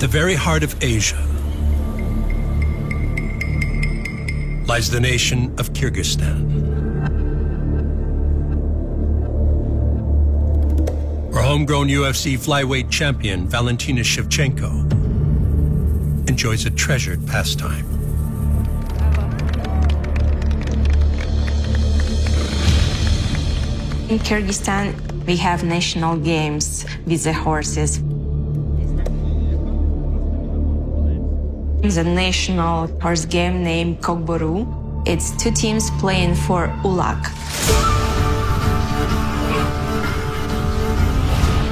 the very heart of Asia lies the nation of Kyrgyzstan. Where homegrown UFC flyweight champion Valentina Shevchenko enjoys a treasured pastime. In Kyrgyzstan, we have national games with the horses. The national horse game named Kokboru. It's two teams playing for Ulak.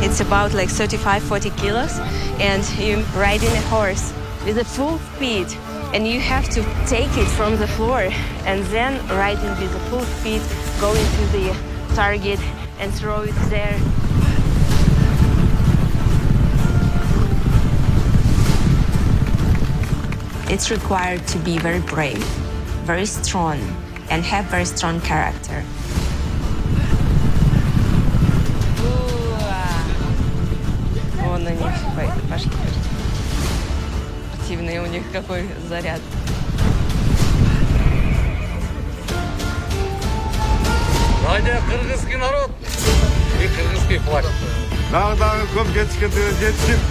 It's about like 35, 40 kilos, and you're riding a horse with a full speed, and you have to take it from the floor and then riding with a full speed, going to the target and throw it there. It's required to be very brave, very strong, and have very strong character. Вон они пошли. Противный у них какой заряд. Радио кыргызский народ и кыргызский флаг. Дағы дағы көп жетішкендер жетішіп,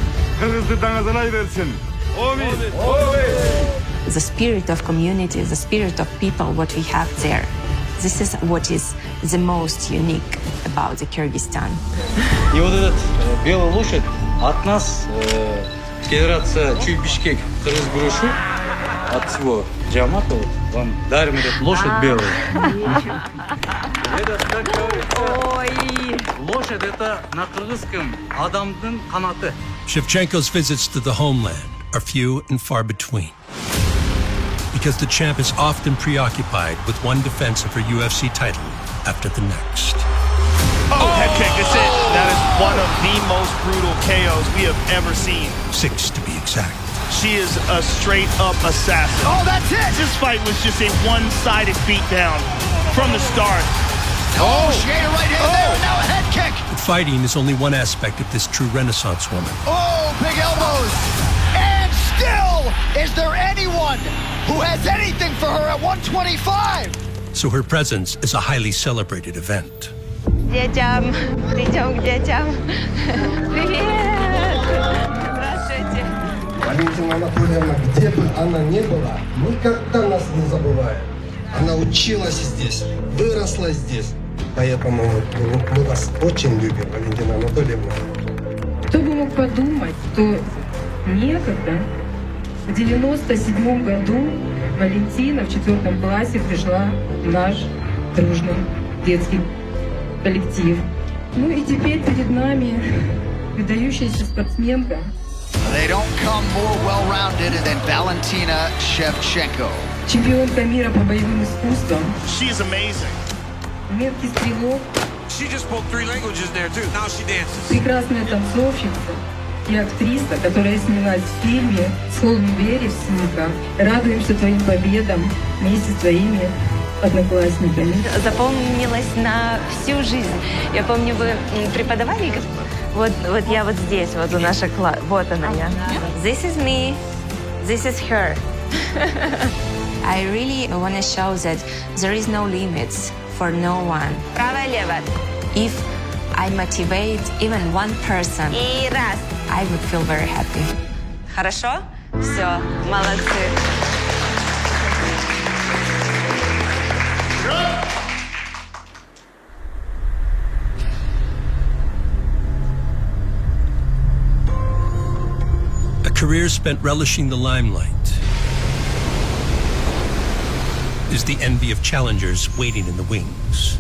қырғызды даңазалай берсін. Омид! The spirit of community, the spirit of people, what we have there. This is what is the most unique about the Kyrgyzstan. И вот этот э, белая лошадь от нас, э, Федерация Чуй Бишкек Кыргыз Грушу, от всего Джамата, вот, вам дарим этот лошадь белую. Это, как говорится, лошадь это на кыргызском адамдын канаты. Shevchenko's visits to the homeland are few and far between. Because the champ is often preoccupied with one defense of her UFC title after the next. Oh, head kick, that's it. That is one of the most brutal KOs we have ever seen. Six to be exact. She is a straight up assassin. Oh, that's it. This fight was just a one-sided beatdown from the start. Oh, oh. she ate a right hand there, and now a head kick. But fighting is only one aspect of this true Renaissance woman. Oh, big elbows. And still, is there anyone who has anything for her at 125? So her presence is a highly celebrated event. Детям, идем к детям. Привет! Здравствуйте. Валентина Анатольевна, где бы она ни была, никогда нас не забывает. Она училась здесь, выросла здесь. Поэтому мы, мы вас очень любим, Валентина Анатольевна. Кто бы мог подумать, что некогда, в 97 году, Валентина в четвертом классе пришла в наш дружный детский коллектив. Ну и теперь перед нами выдающаяся спортсменка, They don't come more well-rounded than Valentina Shevchenko. чемпионка мира по боевым искусствам, She is amazing. меткий стрелок, She just spoke three languages there too. Now she dances. прекрасная танцовщица и актриса, которая снялась в фильме с Холм Веревсника. Радуемся твоим победам вместе с твоими одноклассниками. Запомнилась на всю жизнь. Я помню, вы преподавали? Вот, вот я вот здесь, вот у нашей класс. Вот она я. This is me. This is her. I really want to show that there is no limits for no one. Право-лево. If I motivate even one person, и раз, I would feel very happy. Хорошо? Все, молодцы. A career spent relishing the limelight is the envy of challengers waiting in the wings.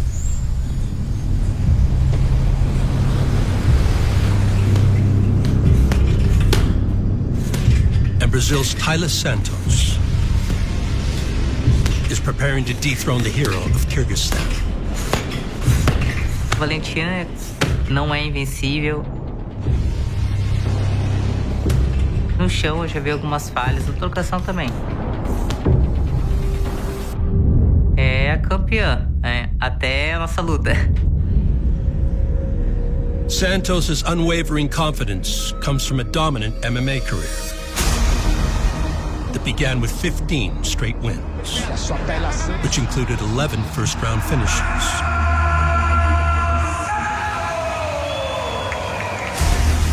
Brazil's Tyler Santos is preparing to dethrone the hero of Kyrgyzstan. Valentina não é invencível. No chão eu já vi algumas falhas, na trocação também. É a campeã, é, até a nossa luta. Santos' unwavering confidence comes from a dominant MMA career that began with 15 straight wins, which included 11 first round finishes.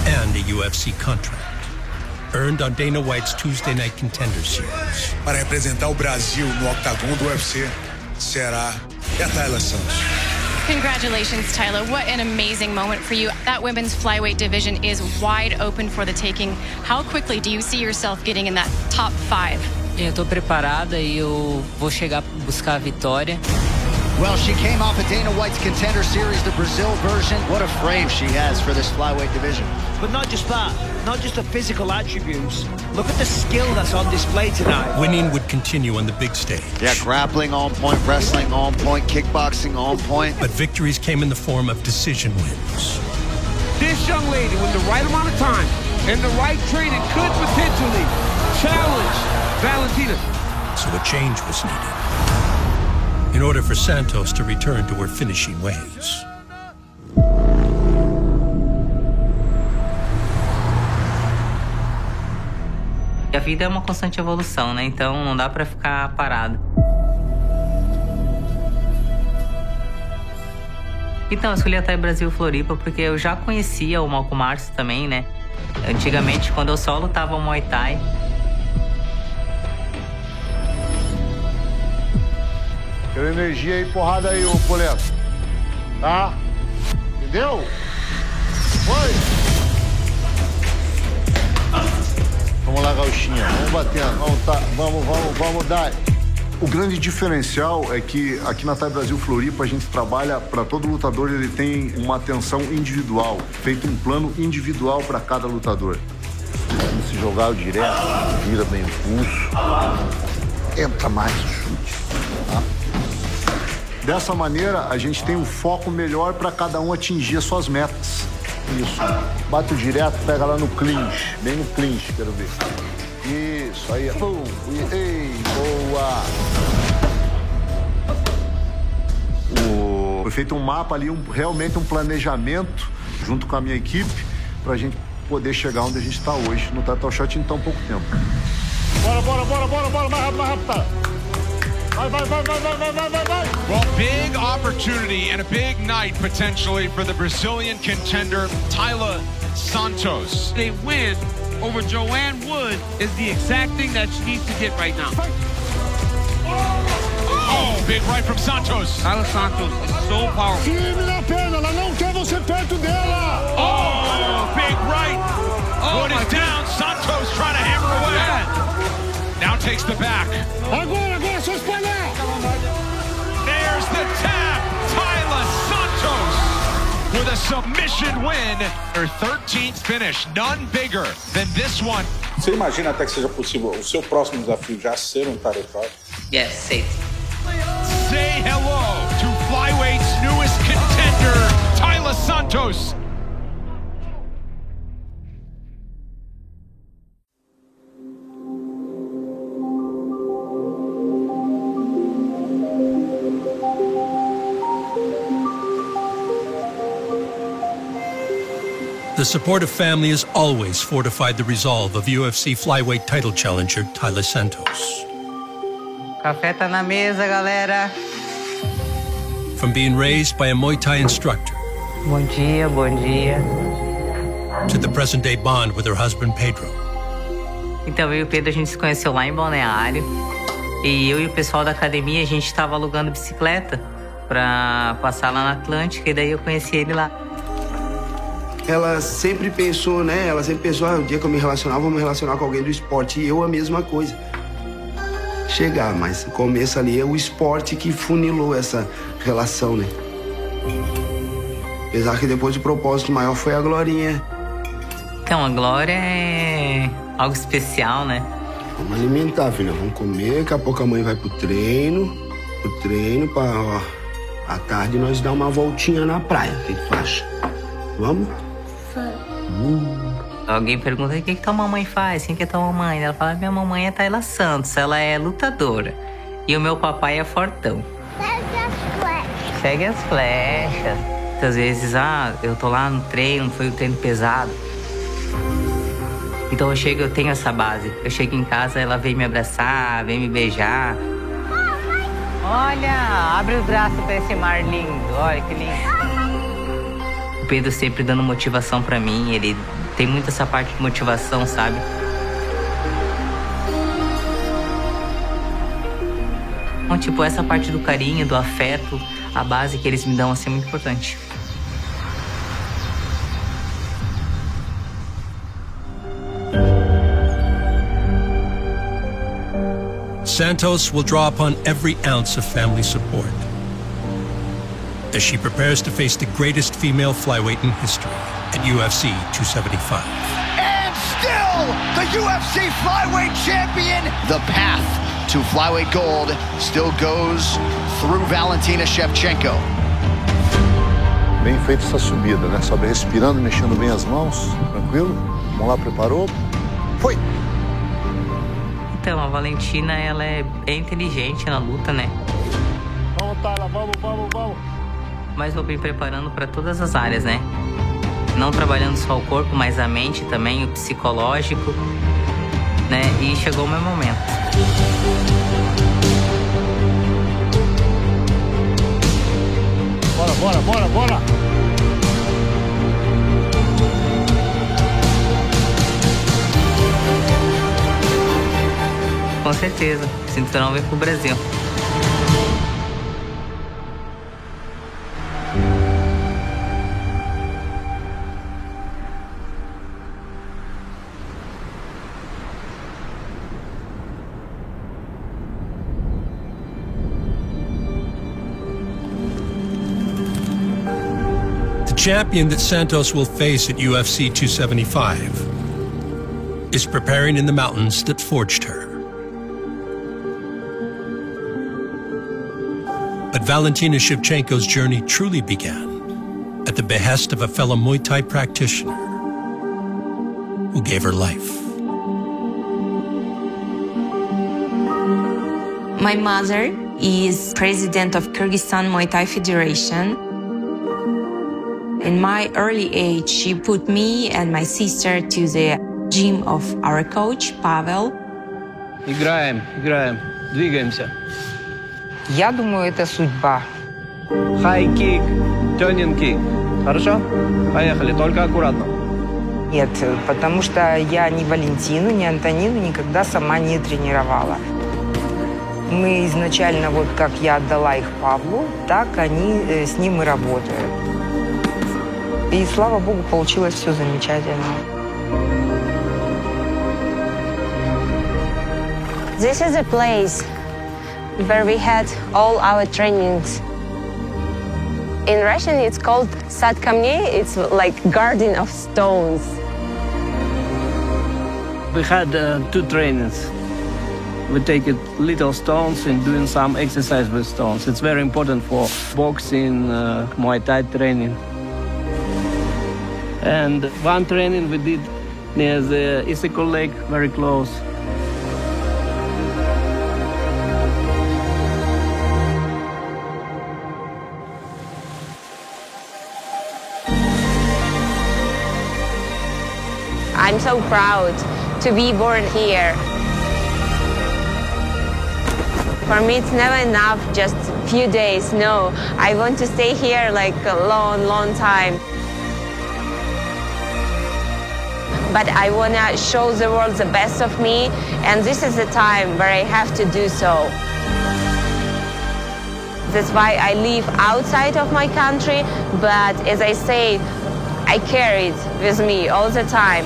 And a UFC contract earned on Dana White's Tuesday Night Contender Series. Para representar o Brasil no octagon do UFC será a Taila Santos. Congratulations, Taila. What an amazing moment for you. That women's flyweight division is wide open for the taking. How quickly do you see yourself getting in that top five? Eu tô preparada e eu vou chegar buscar a vitória. Well, she came off of Dana White's Contender Series, the Brazil version. What a frame she has for this flyweight division. But not just that, not just the physical attributes. Look at the skill that's on display tonight. Winning would continue on the big stage. Yeah, grappling on point, wrestling on point, kickboxing on point. But victories came in the form of decision wins. This young lady, with the right amount of time and the right training, could potentially challenge Valentina. So a change was needed in order for Santos to return to her finishing ways. A vida é uma constante evolução, né? Então não dá para ficar parado. Então, eu escolhi a Thai Brasil Floripa porque eu já conhecia o Malcolm Marcio também, né? Antigamente, quando eu só lutava Muay Thai, Quero energia e porrada aí, ô Poleto. Tá? Entendeu? Foi! Vamos lá, Gauchinha. Vamos batendo. Vamos, tá. vamos, vamos, vamos dar. O grande diferencial é que aqui na Thai Brasil Floripa a gente trabalha para todo lutador, ele tem uma atenção individual, feito um plano individual para cada lutador. Se jogar direto, vira bem o pulso, entra mais o chute. Tá? Dessa maneira, a gente tem um foco melhor para cada um atingir as suas metas. Isso. Bate o direto, pega lá no clinch, bem no clinch, quero ver. Isso, aí. Pum, ei, boa. Foi feito um mapa ali, um, realmente um planejamento, junto com a minha equipe, para a gente poder chegar onde a gente está hoje no Total Shot em tão pouco tempo. Bora, bora, bora, bora, bora, mais rápido, mais rápido. Tá? Vai, vai, vai, vai, vai, vai, vai, vai. Well, big opportunity and a big night potentially for the Brazilian contender Taila Santos. A win over Joanne Wood is the exact thing that she needs to get right now. Oh, big right from Santos. Taila Santos is so powerful. Firme na perna, ela não quer você perto dela. Oh, big right. Oh, Wood is down. Santos trying to hammer away. Now takes the back. Agora, agora, só submission win. Her 13th finish. None bigger than this one. Você imagina até que seja possível o seu próximo desafio já ser um tarefado? Yes, safe. Say hello to Flyweight's newest contender, Taila Santos. The supportive family has always fortified the resolve of UFC flyweight title challenger Tyler Santos. Café tá na mesa, galera. From being raised by a Muay Thai instructor Bom dia, bom dia. to the present day bond with her husband Pedro, Então, eu e o Pedro, a gente se conheceu lá em Balneário. E eu e o pessoal da academia, a gente estava alugando bicicleta pra passar lá na Atlântica. E daí eu conheci ele lá. Ela sempre pensou, né? Ela sempre pensou, ah, o dia que eu me relacionar, vou me relacionar com alguém do esporte. E eu a mesma coisa. Chegar, mas no começo ali é o esporte que funilou essa relação, né? Apesar que depois o propósito maior foi a Glorinha. Então, a Glória é algo especial, né? Vamos alimentar, filha. Vamos comer, daqui a pouco a mãe vai pro treino. Pro treino, pra, ó, à tarde nós dar uma voltinha na praia. O que tu acha? Vamos? Alguém pergunta o que, que tua mamãe faz? Quem que é tua mamãe? Ela fala: minha mamãe é Tayla Santos, ela é lutadora. E o meu papai é fortão. Segue as flechas. Muitas vezes, ah, eu tô lá no treino, foi um treino pesado. Então eu chego, eu tenho essa base. Eu chego em casa, ela vem me abraçar, vem me beijar. Olha, abre o braço para esse mar lindo. Olha que lindo. O Pedro sempre dando motivação para mim, ele tem muito essa parte de motivação, sabe? Então, tipo, essa parte do carinho, do afeto, a base que eles me dão assim é muito importante. Santos will draw upon every ounce of family support as she prepares to face the greatest female flyweight in history at UFC 275. And still the UFC flyweight champion. The path to flyweight gold still goes through Valentina Shevchenko. Bem feita essa subida, né? Sobe respirando, mexendo bem as mãos. Tranquilo? Vamos lá, preparou? Foi! Então, a Valentina, ela é, é inteligente na luta, né? Vamos, Tala, vamos, vamos, vamos. Mas vou me preparando para todas as áreas, né? Não trabalhando só o corpo, mas a mente também, o psicológico, né? E chegou o meu momento. Bora, bora, bora, bora! Com certeza, cinturão vem pro Brasil. Champion that Santos will face at UFC 275 is preparing in the mountains that forged her. But Valentina Shevchenko's journey truly began at the behest of a fellow Muay Thai practitioner who gave her life. My mother is president of Kyrgyzstan Muay Thai Federation. In my early age, she put me and my sister to the gym of our coach, Pavel. Играем, играем, двигаемся. Я думаю, это судьба. High kick, turning kick. Хорошо? Поехали, только аккуратно. Нет, потому что я ни Валентину, ни Антонину никогда сама не тренировала. Мы изначально, вот как я отдала их Павлу, так они э, с ним и работают. И слава богу, получилось все замечательно. This is a place where we had all our trainings. In Russian, it's called Sad Kamney. It's like garden of stones. We had uh, two trainings. We take it little stones and doing some exercise with stones. It's very important for boxing, uh, Muay Thai training. And one training we did near the Issyk Lake, very close. I'm so proud to be born here. For me, it's never enough, just a few days. No, I want to stay here like a long, long time. But I want to show the world the best of me, and this is the time where I have to do so. That's why I live outside of my country, but as I say, I carry it with me all the time.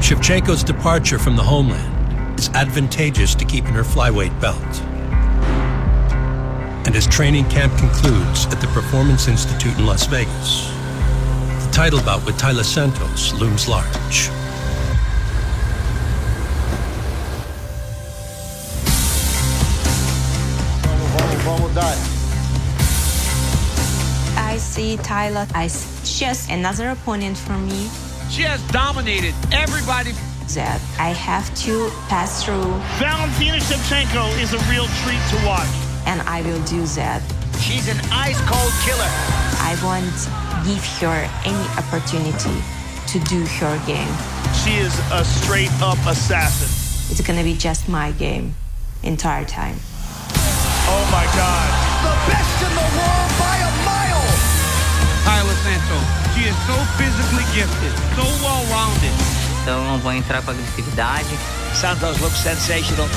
Shevchenko's departure from the homeland is advantageous to keeping her flyweight belt. And as training camp concludes at the Performance Institute in Las Vegas, the title bout with Taila Santos looms large. Vamos, vamos dar. I see Taila as just another opponent for me. She has dominated everybody. That I have to pass through, Valentina Shevchenko is a real treat to watch. and I will do that. She's an ice cold killer. I won't give her any opportunity to do her game. She is a straight up assassin. It's gonna be just my game, entire time. Oh my God. The best in the world by a mile. Taila Santos. She is so physically gifted, so well-rounded. Então eu não vou entrar com agressividade. Santos looks sensational.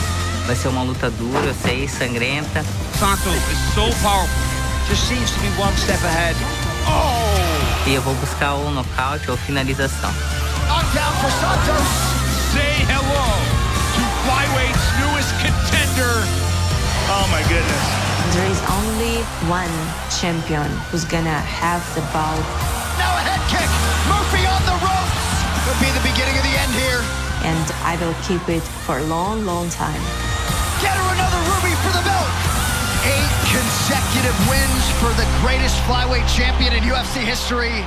Vai ser uma luta dura, eu sei, sangrenta. Santos is so powerful. Just seems to be one step ahead. Oh! E eu vou buscar ou nocaute ou finalização. Knockdown for Santos. Say hello to flyweights' newest contender. Oh my goodness. There is only one champion who's gonna have the bout, Now a head kick. Murphy on. Could be the beginning of the end here. and I will keep it for a long, long time. Get her another ruby for the belt. Eight consecutive wins for the greatest flyweight champion in UFC history.